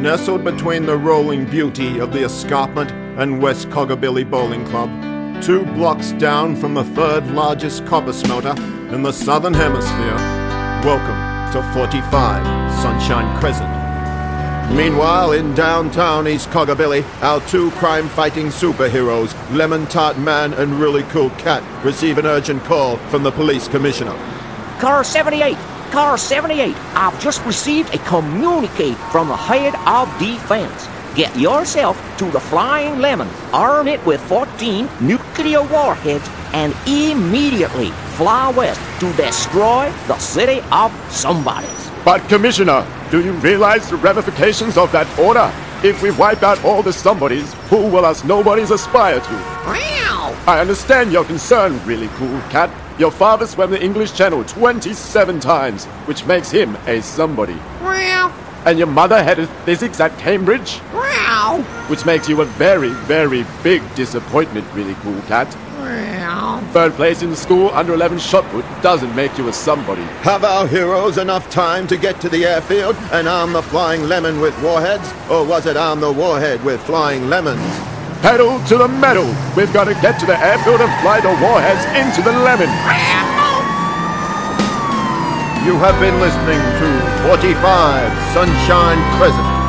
nestled between the rolling beauty of the escarpment and West Coggabilly Bowling Club, two blocks down from the third largest copper smelter in the southern hemisphere. Welcome to 45 Sunshine Crescent. Meanwhile, in downtown East Coggabilly, our two crime fighting superheroes, Lemon Tart Man and Really Cool Cat, receive an urgent call from the police commissioner. Car 78, Car 78, I've just received a communique from the head of defense. Get yourself to the Flying Lemon, arm it with 14 nuclear warheads, and immediately fly west to destroy the city of somebodies. But, Commissioner, do you realize the ramifications of that order? If we wipe out all the somebodies, who will us nobodies aspire to? Wow! I understand your concern, really cool cat. Your father swam the English Channel 27 times, which makes him a somebody. Wow! And your mother had a physics at Cambridge, Wow! which makes you a very, very big disappointment, really cool cat. Wow! Third place in school under 11 shot put doesn't make you a somebody. Have our heroes enough time to get to the airfield and arm the Flying Lemon with warheads? Or was it arm the warhead with flying lemons? Pedal to the metal! We've got to get to the airfield and fly the warheads into the lemon! You have been listening to 45 Sunshine Crescent.